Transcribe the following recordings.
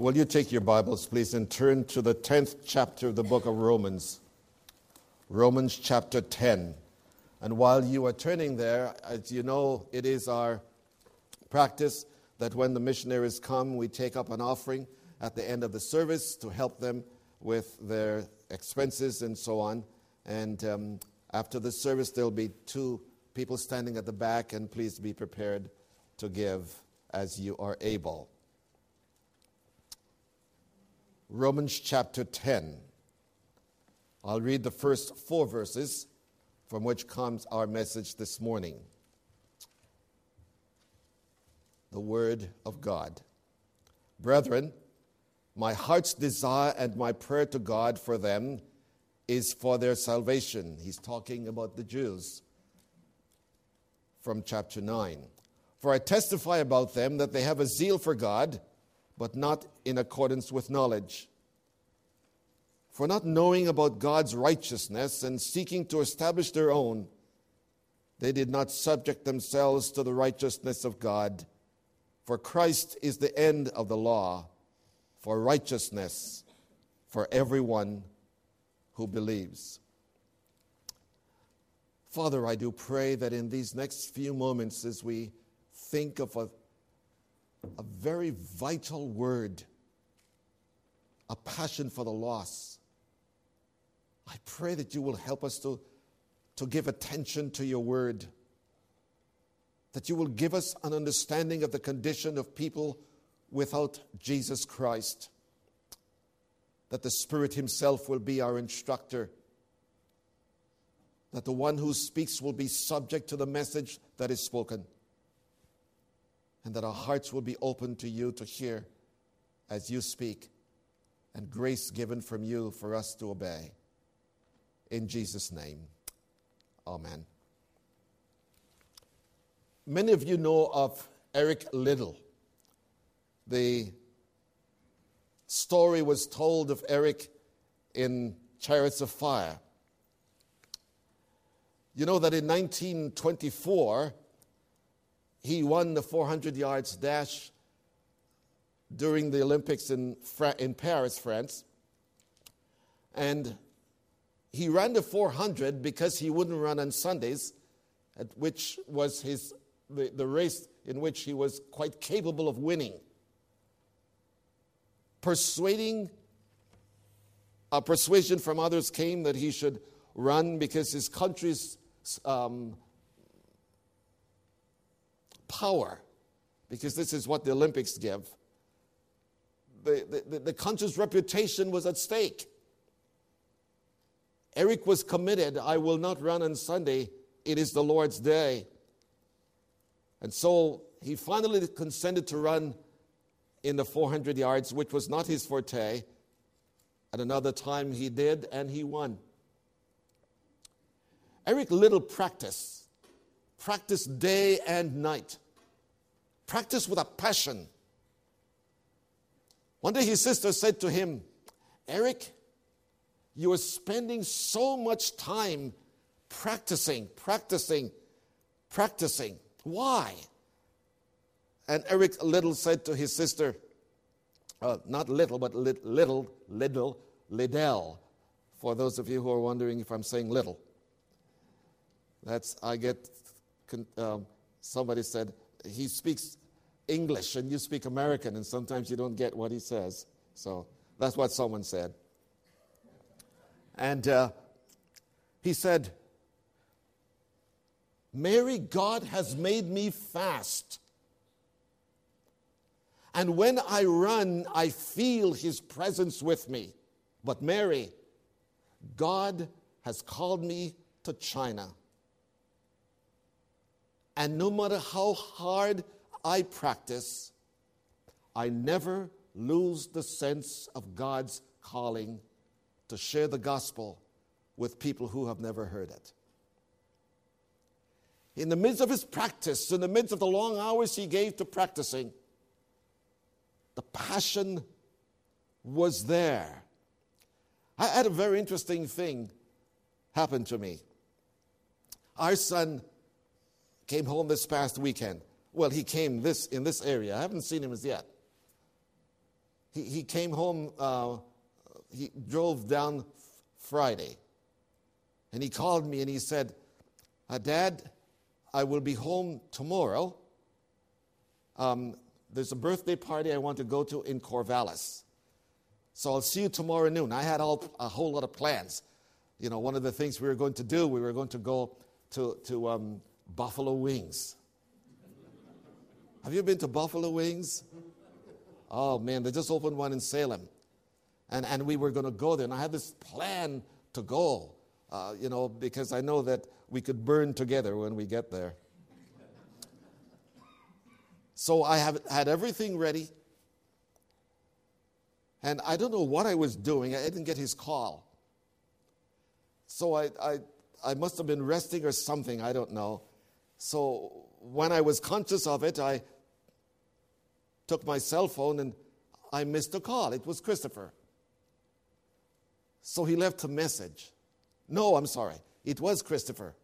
Will you take your Bibles, please, and turn to the 10th chapter of the book of Romans? Romans chapter 10. And while you are turning there, as you know, it is our practice that when the missionaries come, we take up an offering at the end of the service to help them with their expenses and so on. And um, after the service, there'll be two people standing at the back, and please be prepared to give as you are able. Romans chapter 10. I'll read the first four verses from which comes our message this morning. The Word of God. Brethren, my heart's desire and my prayer to God for them is for their salvation. He's talking about the Jews from chapter 9. For I testify about them that they have a zeal for God but not in accordance with knowledge. For not knowing about God's righteousness and seeking to establish their own, they did not subject themselves to the righteousness of God. For Christ is the end of the law for righteousness for everyone who believes. Father, I do pray that in these next few moments, as we think of a a very vital word, a passion for the lost. I pray that you will help us to, to give attention to your word, that you will give us an understanding of the condition of people without Jesus Christ, that the Spirit Himself will be our instructor, that the one who speaks will be subject to the message that is spoken and that our hearts will be open to you to hear as you speak, and grace given from you for us to obey. In Jesus' name, Amen. Many of you know of Eric Liddell. The story was told of Eric in Chariots of Fire. You know that in 1924, he won the 400 yards dash during the Olympics in, Fra- in Paris, France. And he ran the 400 because he wouldn't run on Sundays, which was his, the, the race in which he was quite capable of winning. Persuading, a persuasion from others came that he should run because his country's um, power, because this is what the Olympics give. The, the, the country's reputation was at stake. Eric was committed I will not run on Sunday, it is the Lord's day. And so he finally consented to run in the 400 yards, which was not his forte. At another time, he did, and he won. Eric Liddell practiced Practice day and night. Practice with a passion. One day his sister said to him, Eric, you are spending so much time practicing, practicing, practicing. Why? And Eric Liddell said to his sister, uh, not little, but li- little, little, Liddell, for those of you who are wondering if I'm saying little. That's, I get um, somebody said, he speaks English and you speak American, and sometimes you don't get what he says. So that's what someone said. And uh, he said, Mary, God has made me fast. And when I run, I feel his presence with me. But Mary, God has called me to China. And no matter how hard I practice, I never lose the sense of God's calling to share the gospel with people who have never heard it. In the midst of his practice, in the midst of the long hours he gave to practicing, the passion was there. I had a very interesting thing happen to me. Our son Came home this past weekend. Well, he came this in this area. I haven't seen him as yet. he, he came home, uh, he drove down Friday. And he called me and he said, uh, Dad, I will be home tomorrow. Um, there's a birthday party I want to go to in Corvallis. So I'll see you tomorrow noon. I had all, a whole lot of plans. You know, one of the things we were going to do, we were going to go to, to um, Buffalo Wings. Have you been to Buffalo Wings? Oh man, they just opened one in Salem. And, and we were going to go there. And I had this plan to go, uh, you know, because I know that we could burn together when we get there. So I have had everything ready. And I don't know what I was doing. I didn't get his call. So I, I, I must have been resting or something. I don't know. So when I was conscious of it, I took my cell phone and I missed a call. It was Christopher. So he left a message. No, I'm sorry. It was Christopher.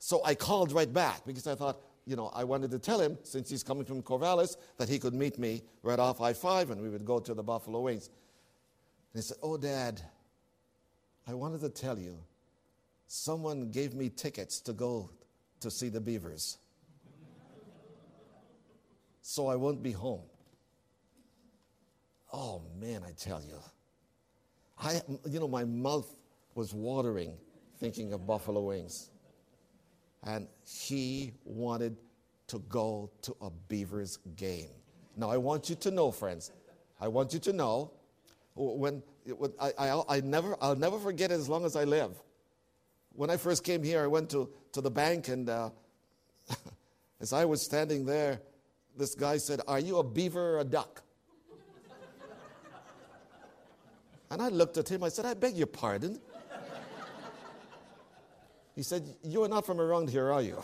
So I called right back because I thought, you know, I wanted to tell him, since he's coming from Corvallis, that he could meet me right off I 5 and we would go to the Buffalo Wings. And he said, Oh, Dad, I wanted to tell you, someone gave me tickets to go to see the beavers. so I won't be home. Oh, man, I tell you. I, you know, my mouth was watering thinking of buffalo wings. And he wanted to go to a Beavers game. Now, I want you to know, friends, I want you to know when, when I, I, I never, I'll never forget it as long as I live. When I first came here, I went to, to the bank, and uh, as I was standing there, this guy said, Are you a beaver or a duck? And I looked at him, I said, I beg your pardon. He said, You are not from around here, are you?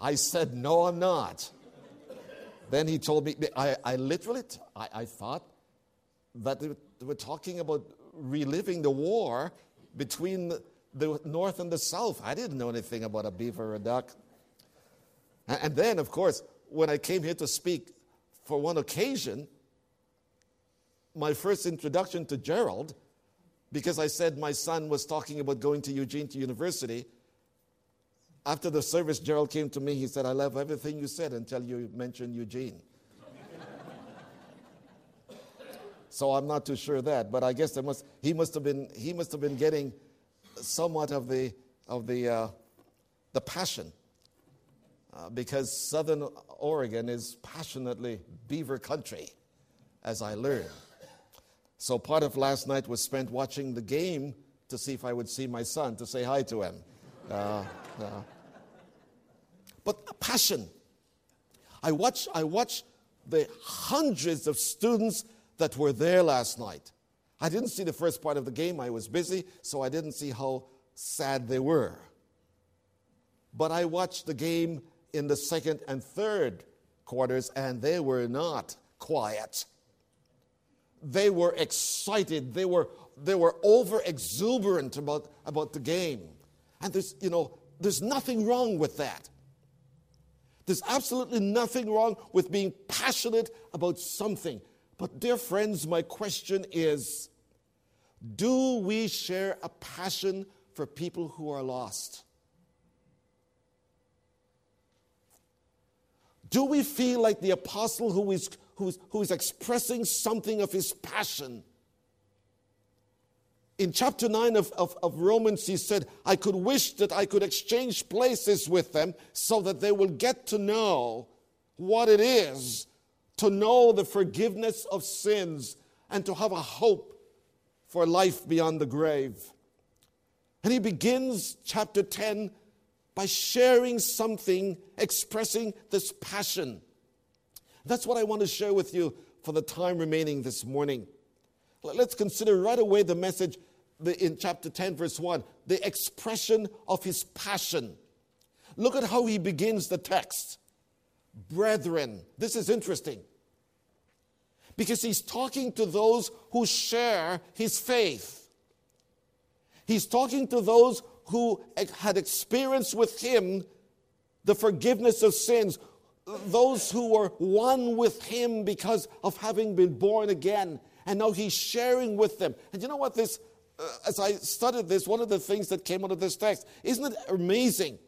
I said, No, I'm not. Then he told me, I, I literally, I, I thought that they were talking about reliving the war between the, north and the south. I didn't know anything about a beaver or a duck. And then, of course, when I came here to speak for one occasion, my first introduction to Gerald, because I said my son was talking about going to Eugene to university. After the service, Gerald came to me. He said, I love everything you said until you mentioned Eugene. So I'm not too sure that, but I guess there must, he, must have been, he must have been getting somewhat of the, of the, uh, the passion. Uh, because Southern Oregon is passionately beaver country, as I learned. So part of last night was spent watching the game to see if I would see my son, to say hi to him. Uh, uh. But passion. I watched, I watched the hundreds of students that were there last night. I didn't see the first part of the game, I was busy, so I didn't see how sad they were. But I watched the game in the second and third quarters, and they were not quiet they were excited. They were, they were over exuberant about, about the game. And there's, you know, there's nothing wrong with that. There's absolutely nothing wrong with being passionate about something. But, dear friends, my question is do we share a passion for people who are lost? Do we feel like the apostle who is who's, who's expressing something of his passion. In chapter 9 of, of, of, Romans, he said, I could wish that I could exchange places with them so that they will get to know what it is to know the forgiveness of sins and to have a hope for life beyond the grave. And he begins chapter 10 by sharing something, expressing this passion. That's what I want to share with you for the time remaining this morning. Let's consider right away the message in chapter 10, verse 1, the expression of his passion. Look at how he begins the text. Brethren, this is interesting because he's talking to those who share his faith. He's talking to those who had experienced with him the forgiveness of sins, those who were one with him because of having been born again. And now he's sharing with them. And you know what? This, uh, as I studied this, one of the things that came out of this text, isn't it amazing?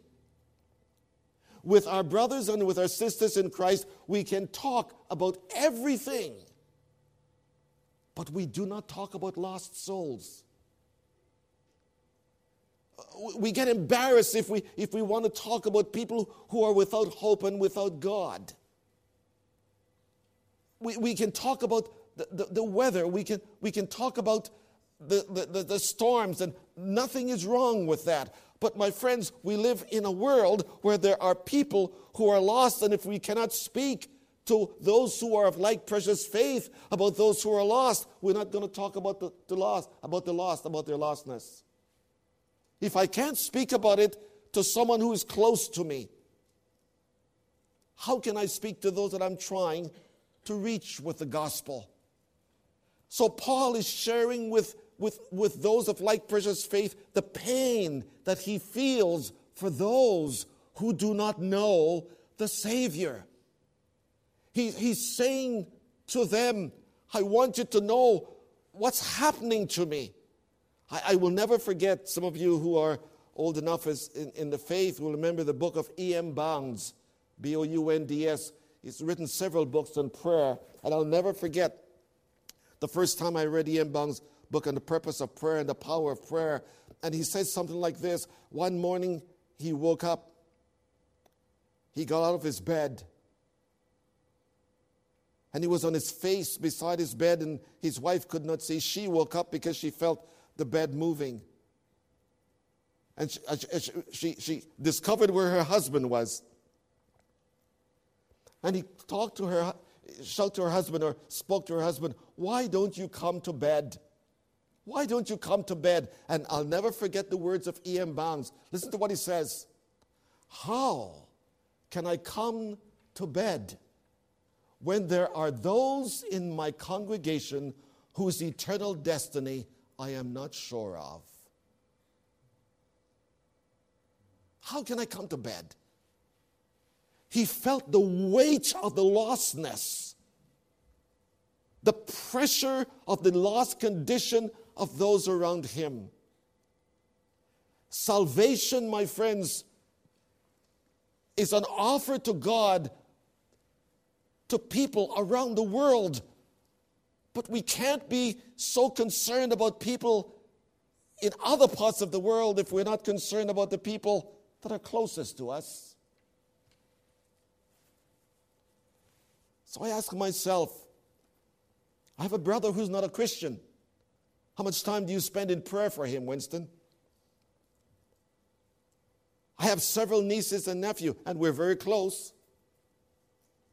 With our brothers and with our sisters in Christ, we can talk about everything, but we do not talk about lost souls uh, we get embarrassed if we, if we want to talk about people who are without hope and without God. We, we can talk about the, the, the weather, we can, we can talk about the, the, the storms, and nothing is wrong with that. But, my friends, we live in a world where there are people who are lost, and if we cannot speak to those who are of like precious faith about those who are lost, we're not going to talk about the, the lost, about the lost, about their lostness if I can't speak about it to someone who is close to me, how can I speak to those that I'm trying to reach with the gospel? So, Paul is sharing with, with, with those of like precious faith the pain that he feels for those who do not know the Savior. He, he's saying to them, I want you to know what's happening to me. I, I will never forget, some of you who are old enough as in, in the faith will remember the book of E.M. Bounds, B O U N D S. He's written several books on prayer, and I'll never forget the first time I read E.M. Bounds' book on the purpose of prayer and the power of prayer. And he says something like this One morning he woke up, he got out of his bed, and he was on his face beside his bed, and his wife could not see. She woke up because she felt the bed moving. And she, she, she, she discovered where her husband was. And he talked to her, shouted to her husband or spoke to her husband, Why don't you come to bed? Why don't you come to bed? And I'll never forget the words of E.M. Bounds. Listen to what he says How can I come to bed when there are those in my congregation whose eternal destiny I am not sure of. How can I come to bed? He felt the weight of the lostness, the pressure of the lost condition of those around him. Salvation, my friends, is an offer to God to people around the world but we can't be so concerned about people in other parts of the world if we're not concerned about the people that are closest to us. So I ask myself, I have a brother who's not a Christian. How much time do you spend in prayer for him, Winston? I have several nieces and nephews, and we're very close.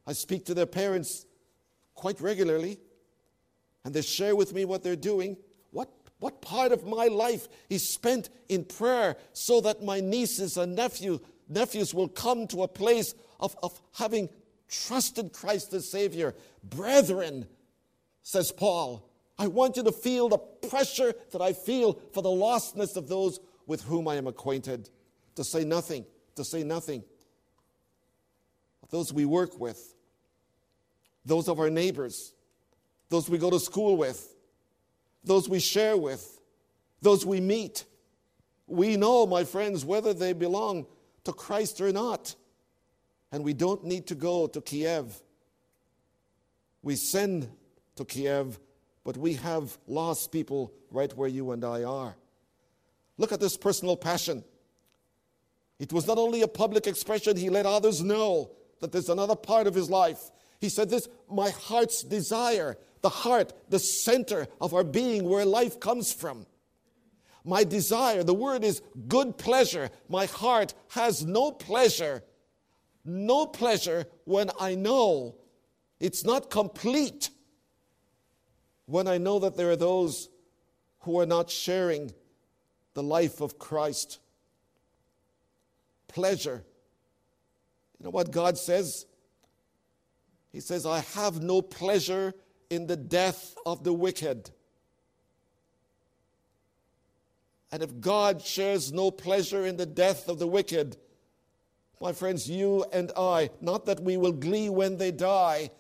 I speak to their parents quite regularly and they share with me what they're doing. What, what part of my life is spent in prayer so that my nieces and nephew, nephews will come to a place of, of having trusted Christ as Savior? Brethren, says Paul, I want you to feel the pressure that I feel for the lostness of those with whom I am acquainted. To say nothing, to say nothing. Those we work with, those of our neighbors, those we go to school with, those we share with, those we meet. We know, my friends, whether they belong to Christ or not. And we don't need to go to Kiev. We send to Kiev, but we have lost people right where you and I are. Look at this personal passion. It was not only a public expression, he let others know that there's another part of his life. He said, This, my heart's desire the heart, the center of our being, where life comes from. My desire, the word is good pleasure. My heart has no pleasure, no pleasure when I know it's not complete, when I know that there are those who are not sharing the life of Christ. Pleasure. You know what God says? He says, I have no pleasure in the death of the wicked. And if God shares no pleasure in the death of the wicked, my friends, you and I, not that we will glee when they die,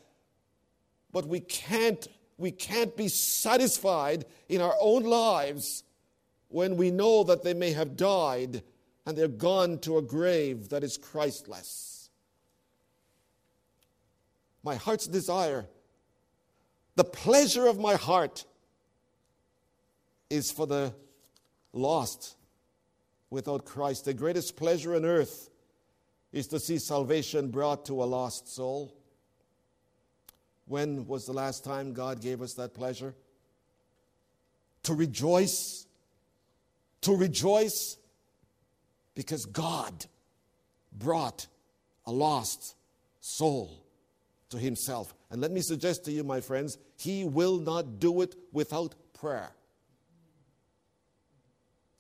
but we can't, we can't be satisfied in our own lives when we know that they may have died and they're gone to a grave that is Christless. My heart's desire, the pleasure of my heart, is for the lost without Christ. The greatest pleasure on earth is to see salvation brought to a lost soul. When was the last time God gave us that pleasure? To rejoice. To rejoice because God brought a lost soul to Himself. And let me suggest to you, my friends, He will not do it without prayer.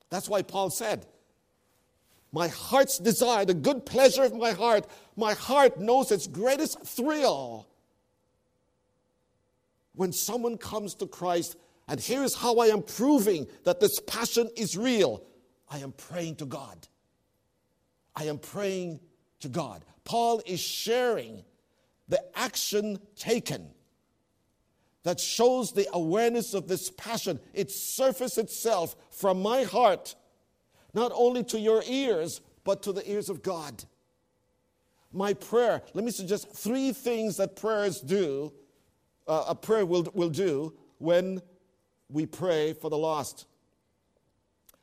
That's why Paul said, My heart's desire, the good pleasure of my heart, my heart knows its greatest thrill when someone comes to Christ. And here is how I am proving that this passion is real I am praying to God. I am praying to God. Paul is sharing the action taken that shows the awareness of this passion. It surfaces itself from my heart, not only to your ears, but to the ears of God. My prayer, let me suggest three things that prayers do, uh, a prayer will, will do when we pray for the lost.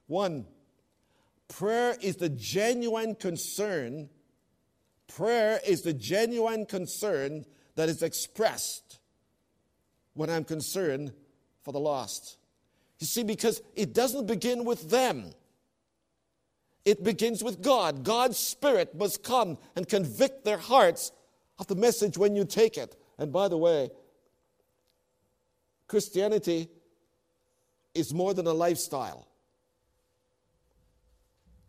One, prayer is the genuine concern. Prayer is the genuine concern that is expressed when I'm concerned for the lost. You see, because it doesn't begin with them, it begins with God. God's Spirit must come and convict their hearts of the message when you take it. And by the way, Christianity is more than a lifestyle.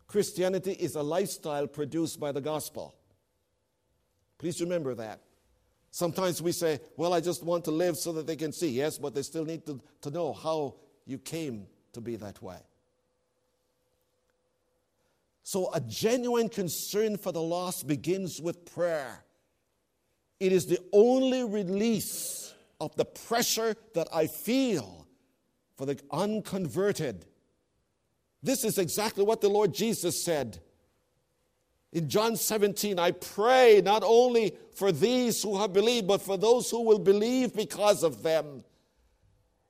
Christianity is a lifestyle produced by the gospel. Please remember that. Sometimes we say, Well, I just want to live so that they can see. Yes, but they still need to, to know how you came to be that way. So, a genuine concern for the lost begins with prayer. It is the only release of the pressure that I feel for the unconverted. This is exactly what the Lord Jesus said in John 17, I pray not only for these who have believed, but for those who will believe because of them.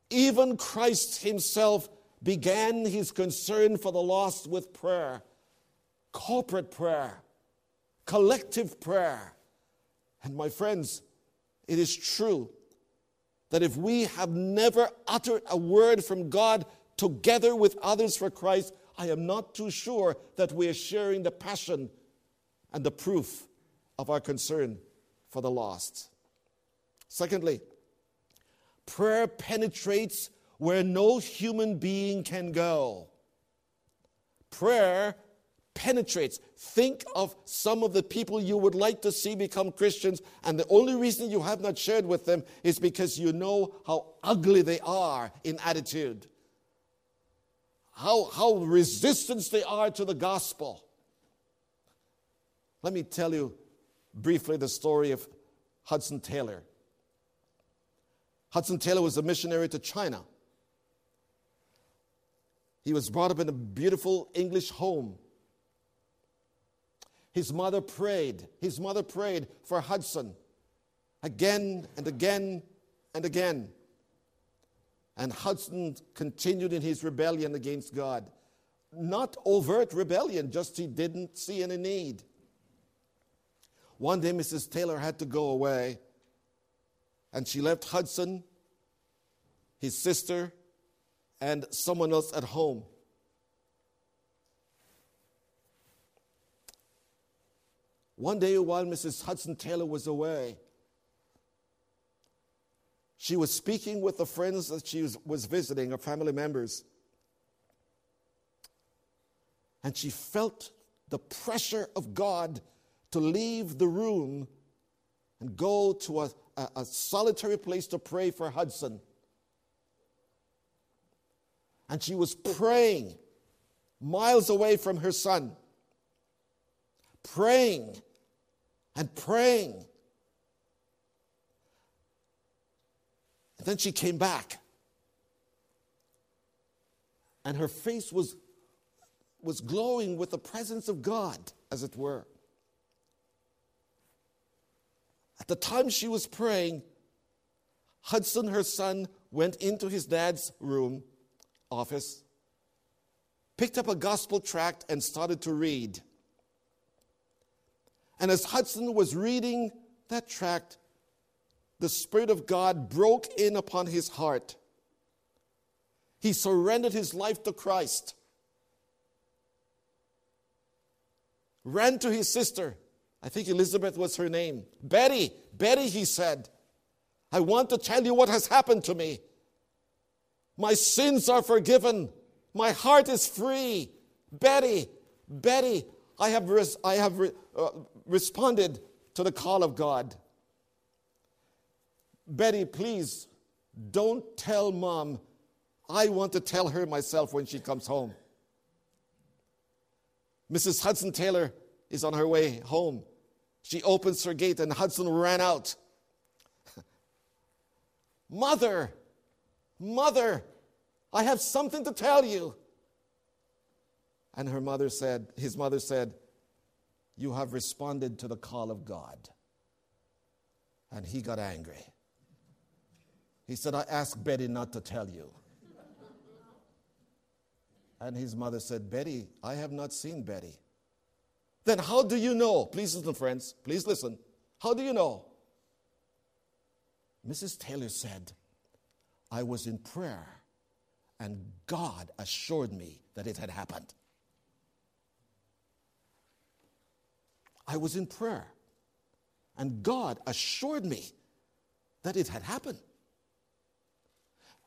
Even Christ Himself began His concern for the lost with prayer corporate prayer, collective prayer. And my friends, it is true that if we have never uttered a word from God together with others for Christ, I am not too sure that we are sharing the passion and the proof of our concern for the lost. Secondly, prayer penetrates where no human being can go. Prayer penetrates. Think of some of the people you would like to see become Christians, and the only reason you have not shared with them is because you know how ugly they are in attitude, how, how resistant they are to the gospel. Let me tell you briefly the story of Hudson Taylor. Hudson Taylor was a missionary to China. He was brought up in a beautiful English home. His mother prayed. His mother prayed for Hudson again and again and again. And Hudson continued in his rebellion against God. Not overt rebellion, just he didn't see any need. One day, Mrs. Taylor had to go away, and she left Hudson, his sister, and someone else at home. One day, while Mrs. Hudson Taylor was away, she was speaking with the friends that she was, visiting, her family members. And she felt the pressure of God to leave the room and go to a, a, a solitary place to pray for Hudson. And she was praying miles away from her son, praying and praying. And then she came back. And her face was, was glowing with the presence of God, as it were. At the time she was praying, Hudson, her son, went into his dad's room, office, picked up a gospel tract, and started to read. And as Hudson was reading that tract, the Spirit of God broke in upon his heart. He surrendered his life to Christ, ran to his sister. I think Elizabeth was her name. Betty, Betty, he said, I want to tell you what has happened to me. My sins are forgiven. My heart is free. Betty, Betty, I have, res- I have re- uh, responded to the call of God. Betty, please don't tell mom. I want to tell her myself when she comes home. Mrs. Hudson Taylor is on her way home. She opens her gate and Hudson ran out. Mother, mother, I have something to tell you. And her mother said, his mother said, You have responded to the call of God. And he got angry. He said, I asked Betty not to tell you. And his mother said, Betty, I have not seen Betty. Then how do you know? Please listen, friends. Please listen. How do you know? Mrs. Taylor said, I was in prayer and God assured me that it had happened. I was in prayer and God assured me that it had happened.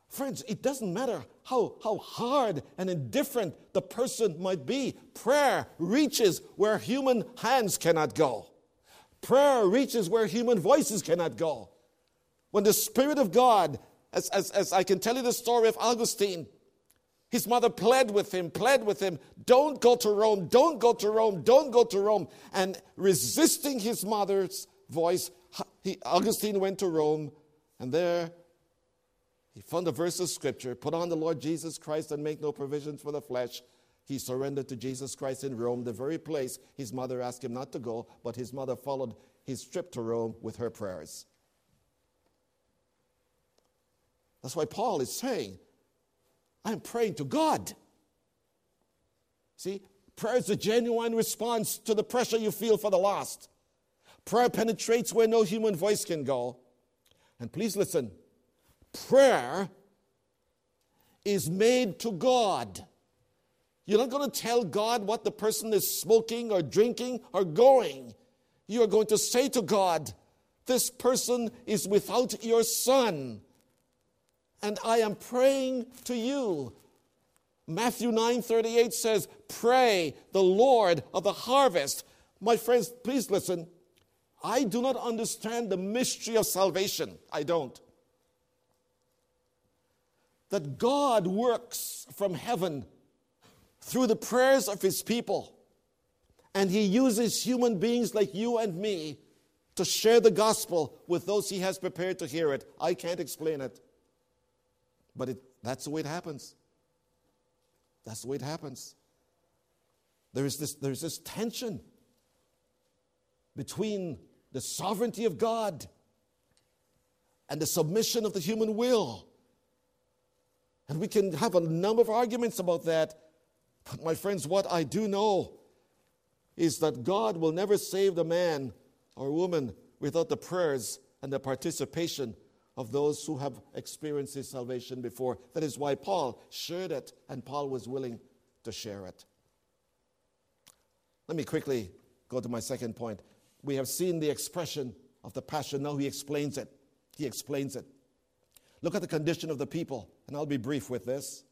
Friends, it doesn't matter how, how hard and indifferent the person might be. Prayer reaches where human hands cannot go. Prayer reaches where human voices cannot go. When the Spirit of God, as, as, as I can tell you the story of Augustine, his mother pled with him, pled with him, don't go to Rome, don't go to Rome, don't go to Rome. And resisting his mother's voice, he, Augustine went to Rome, and there he found a verse of scripture put on the Lord Jesus Christ and make no provisions for the flesh. He surrendered to Jesus Christ in Rome, the very place his mother asked him not to go, but his mother followed his trip to Rome with her prayers. That's why Paul is saying, I'm praying to God. See, prayer is a genuine response to the pressure you feel for the lost. Prayer penetrates where no human voice can go. And please listen prayer is made to God. You're not going to tell God what the person is smoking or drinking or going. You are going to say to God, This person is without your son, and I am praying to you. Matthew 9 38 says, Pray the Lord of the harvest. My friends, please listen. I do not understand the mystery of salvation. I don't that God works from heaven through the prayers of his people. And he uses human beings like you and me to share the gospel with those he has prepared to hear it. I can't explain it. But it, that's the way it happens. That's the way it happens. There is this, there's this tension between the sovereignty of God and the submission of the human will. And we can have a number of arguments about that. But my friends, what I do know is that God will never save the man or woman without the prayers and the participation of those who have experienced his salvation before. That is why Paul shared it and Paul was willing to share it. Let me quickly go to my second point. We have seen the expression of the passion. Now he explains it. He explains it. Look at the condition of the people, and I'll be brief with this.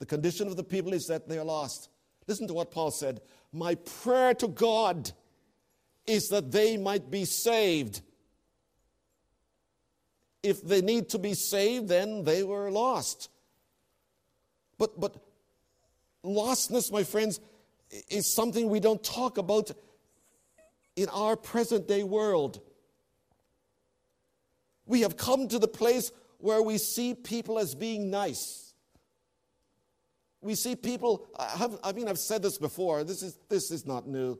The condition of the people is that they are lost. Listen to what Paul said My prayer to God is that they might be saved. If they need to be saved, then they were lost. But, but lostness, my friends, is something we don't talk about in our present day world. We have come to the place where we see people as being nice. We see people, I, have, I mean, I've said this before, this is, this is not new.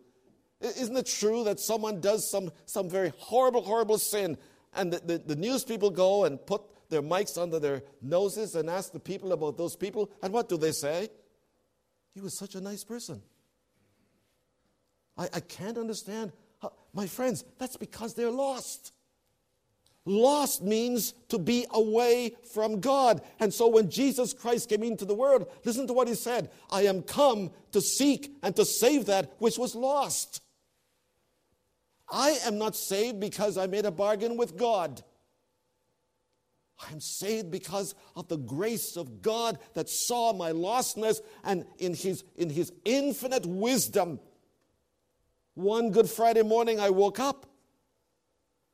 Isn't it true that someone does some, some very horrible, horrible sin, and the, the, the news people go and put their mics under their noses and ask the people about those people? And what do they say? He was such a nice person. I, I can't understand. How, my friends, that's because they're lost. Lost means to be away from God. And so when Jesus Christ came into the world, listen to what he said I am come to seek and to save that which was lost. I am not saved because I made a bargain with God. I'm saved because of the grace of God that saw my lostness and in his, in his infinite wisdom. One Good Friday morning, I woke up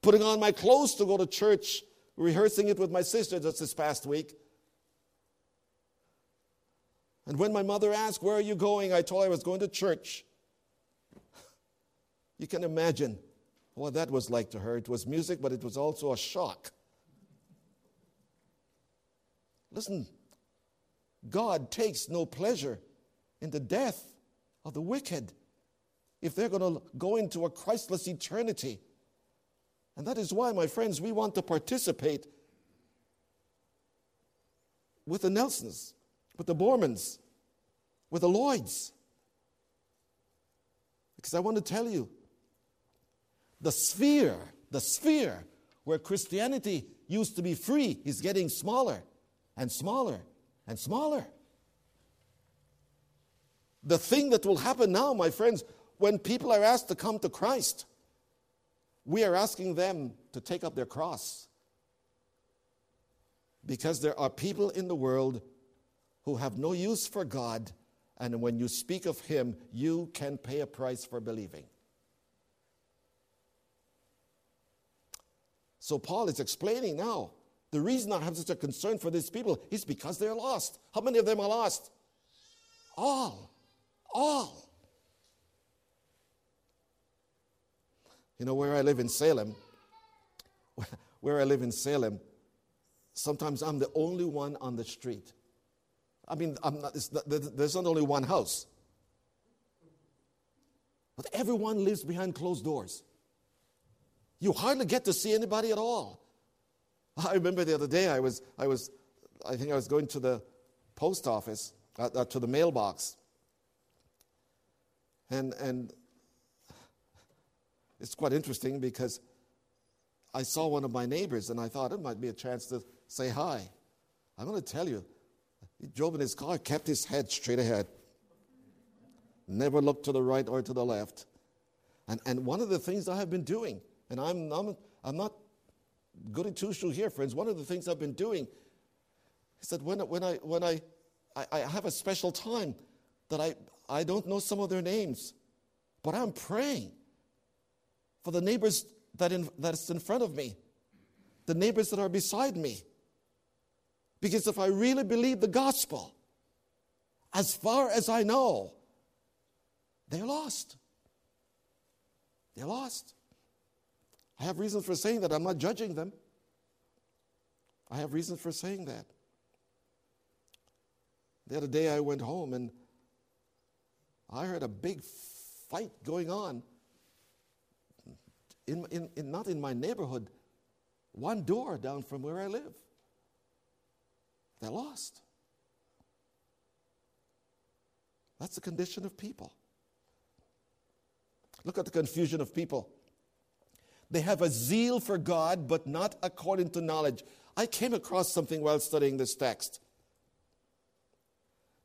putting on my clothes to go to church, rehearsing it with my sister just this past week. And when my mother asked, Where are you going? I told her I was going to church. You can imagine what that was like to her. It was music, but it was also a shock. Listen, God takes no pleasure in the death of the wicked if they're going to go into a Christless eternity. And that is why, my friends, we want to participate with the Nelsons, with the Bormans, with the Lloyds. Because I want to tell you, the sphere, the sphere where Christianity used to be free is getting smaller and smaller and smaller. The thing that will happen now, my friends, when people are asked to come to Christ, we are asking them to take up their cross. Because there are people in the world who have no use for God, and when you speak of Him, you can pay a price for believing. So, Paul is explaining now the reason I have such a concern for these people is because they're lost. How many of them are lost? All. All. You know, where I live in Salem, where I live in Salem, sometimes I'm the only one on the street. I mean, not, there's not only one house, but everyone lives behind closed doors. You hardly get to see anybody at all. I remember the other day I was, I was, I think I was going to the post office, uh, uh, to the mailbox, and and it's quite interesting because I saw one of my neighbors and I thought it might be a chance to say hi. I'm going to tell you, he drove in his car, kept his head straight ahead, never looked to the right or to the left. And, and one of the things I have been doing, and I'm, I'm, I'm not goody two shoe here, friends, one of the things I've been doing is that when, when, I, when I, I, I have a special time that I, I don't know some of their names, but I'm praying for the neighbors that in, that's in front of me, the neighbors that are beside me. Because if I really believe the gospel, as far as I know, they're lost. They're lost. I have reasons for saying that. I'm not judging them. I have reasons for saying that. The other day I went home and I heard a big fight going on in, in, in, not in my neighborhood, one door down from where I live. They're lost. That's the condition of people. Look at the confusion of people. They have a zeal for God, but not according to knowledge. I came across something while studying this text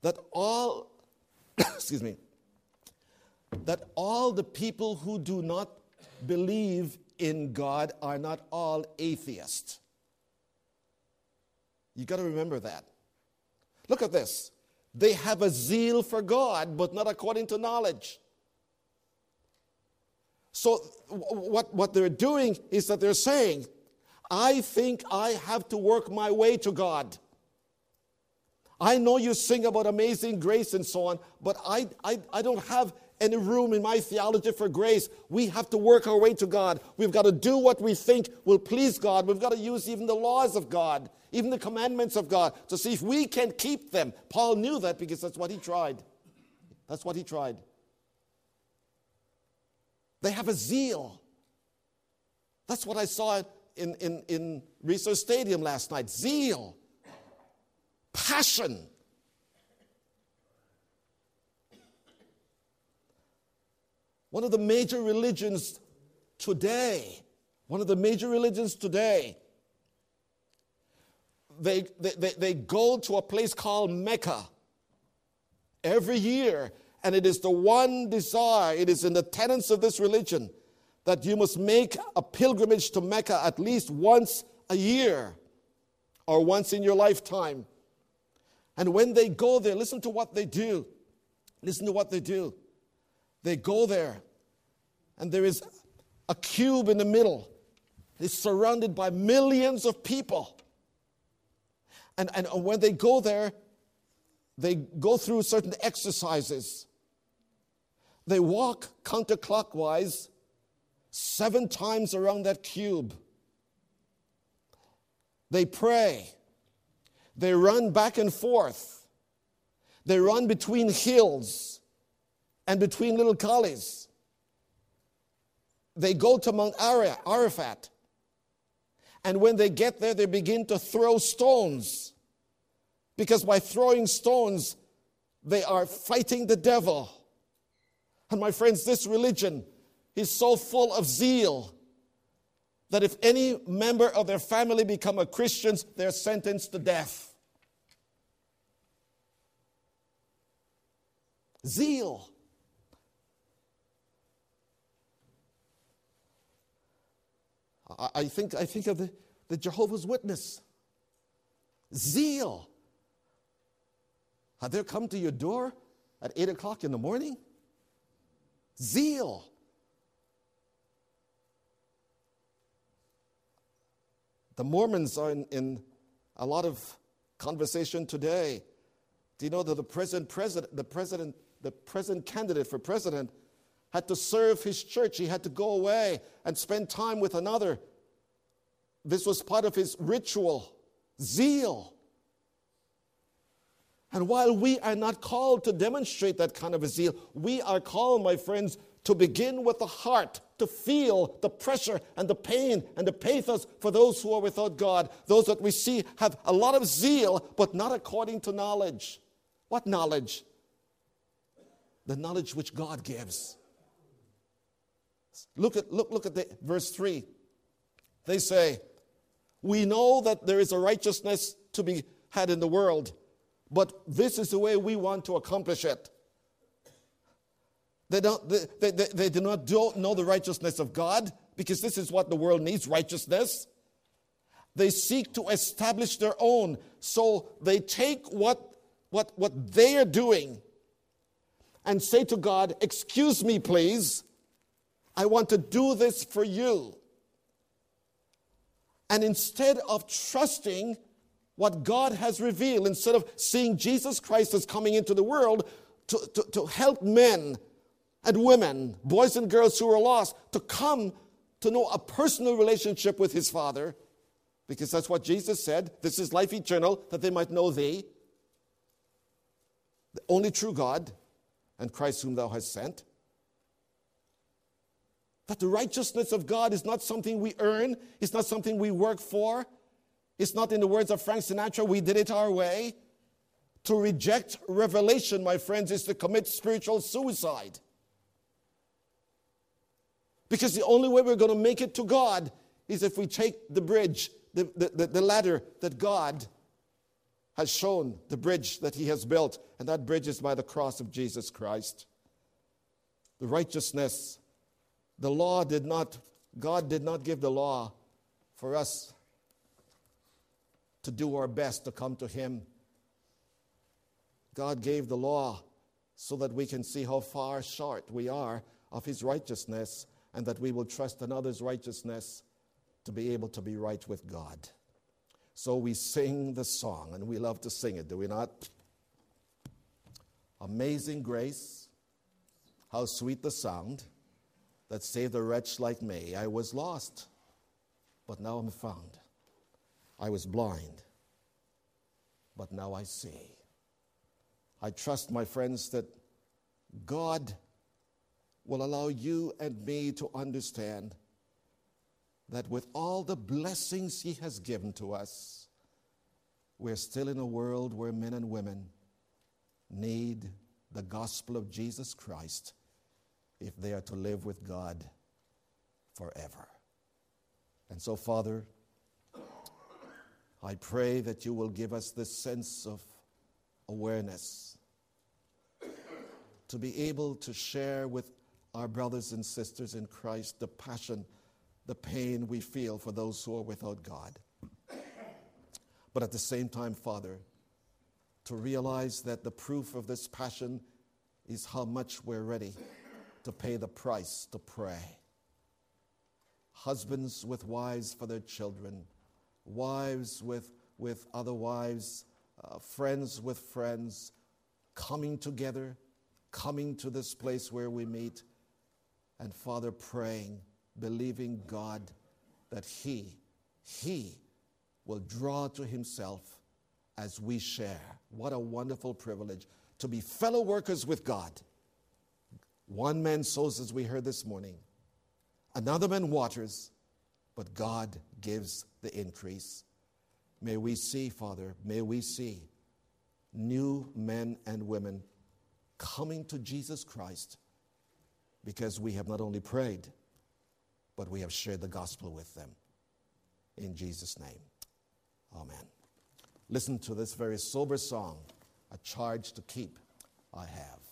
that all, excuse me, that all the people who do not believe in God are not all atheists. You got to remember that. Look at this. They have a zeal for God, but not according to knowledge. So, what, what they're doing is that they're saying, I think I have to work my way to God. I know you sing about amazing grace and so on, but I, I, I don't have any room in my theology for grace. We have to work our way to God. We've got to do what we think will please God. We've got to use even the laws of God, even the commandments of God, to see if we can keep them. Paul knew that because that's what he tried. That's what he tried. They have a zeal. That's what I saw in, in, in Research Stadium last night. Zeal, passion. One of the major religions today, one of the major religions today, they, they, they, they go to a place called Mecca every year, and it is the one desire, it is in the tenets of this religion that you must make a pilgrimage to Mecca at least once a year or once in your lifetime. And when they go there, listen to what they do. Listen to what they do. They go there, and there is a cube in the middle. It's surrounded by millions of people. And, and when they go there, they go through certain exercises. They walk counterclockwise seven times around that cube. They pray. They run back and forth. They run between hills and between little gullies. They go to Mount Arafat. And when they get there, they begin to throw stones. Because by throwing stones, they are fighting the devil. And my friends, this religion is so full of zeal that if any member of their family become a Christian, they're sentenced to death. Zeal. I think, I think of the, the Jehovah's Witness. Zeal. Have they come to your door at 8 o'clock in the morning? Zeal. The Mormons are in, in a lot of conversation today. Do you know that the present president, the president, the present candidate for president had to serve his church. He had to go away and spend time with another. This was part of his ritual, zeal. And while we are not called to demonstrate that kind of a zeal, we are called, my friends, to begin with the heart, to feel the pressure and the pain and the pathos for those who are without God, those that we see have a lot of zeal, but not according to knowledge. What knowledge? The knowledge which God gives. Look at, look, look at the, verse 3. They say, We know that there is a righteousness to be had in the world but this is the way we want to accomplish it. They, don't, they, they, they, they do not do, know the righteousness of God because this is what the world needs righteousness. They seek to establish their own. So they take what, what, what they are doing and say to God, Excuse me, please. I want to do this for you. And instead of trusting what God has revealed instead of seeing Jesus Christ as coming into the world to, to, to help men and women, boys and girls who are lost, to come to know a personal relationship with his Father, because that's what Jesus said this is life eternal, that they might know thee, the only true God, and Christ whom thou hast sent. That the righteousness of God is not something we earn, it's not something we work for, it's not in the words of Frank Sinatra, we did it our way. To reject revelation, my friends, is to commit spiritual suicide. Because the only way we're going to make it to God is if we take the bridge, the, the, the, ladder that God has shown, the bridge that He has built, and that bridge is by the cross of Jesus Christ. The righteousness, the law did not, God did not give the law for us to do our best to come to Him. God gave the law so that we can see how far short we are of His righteousness and that we will trust another's righteousness to be able to be right with God. So we sing the song, and we love to sing it, do we not? Amazing grace, How sweet the sound that saved a wretch like me. I was lost, but now I'm found. I was blind, but now I see. I trust, my friends, that God will allow you and me to understand that with all the blessings He has given to us, we're still in a world where men and women need the gospel of Jesus Christ if they are to live with God forever. And so, Father, I pray that you will give us this sense of awareness to be able to share with our brothers and sisters in Christ the passion, the pain we feel for those who are without God. But at the same time, Father, to realize that the proof of this passion is how much we're ready to pay the price to pray. Husbands with wives for their children, wives with, with other wives, uh, friends with friends, coming together, coming to this place where we meet, and Father, praying, believing God that He, He will draw to Himself as we share. What a wonderful privilege to be fellow workers with God. One man sows, as we heard this morning, another man waters, but God gives the increase. May we see, Father, may we see new men and women coming to Jesus Christ because we have not only prayed, but we have shared the gospel with them. In Jesus' name, amen. Listen to this very sober song, A Charge to Keep I Have.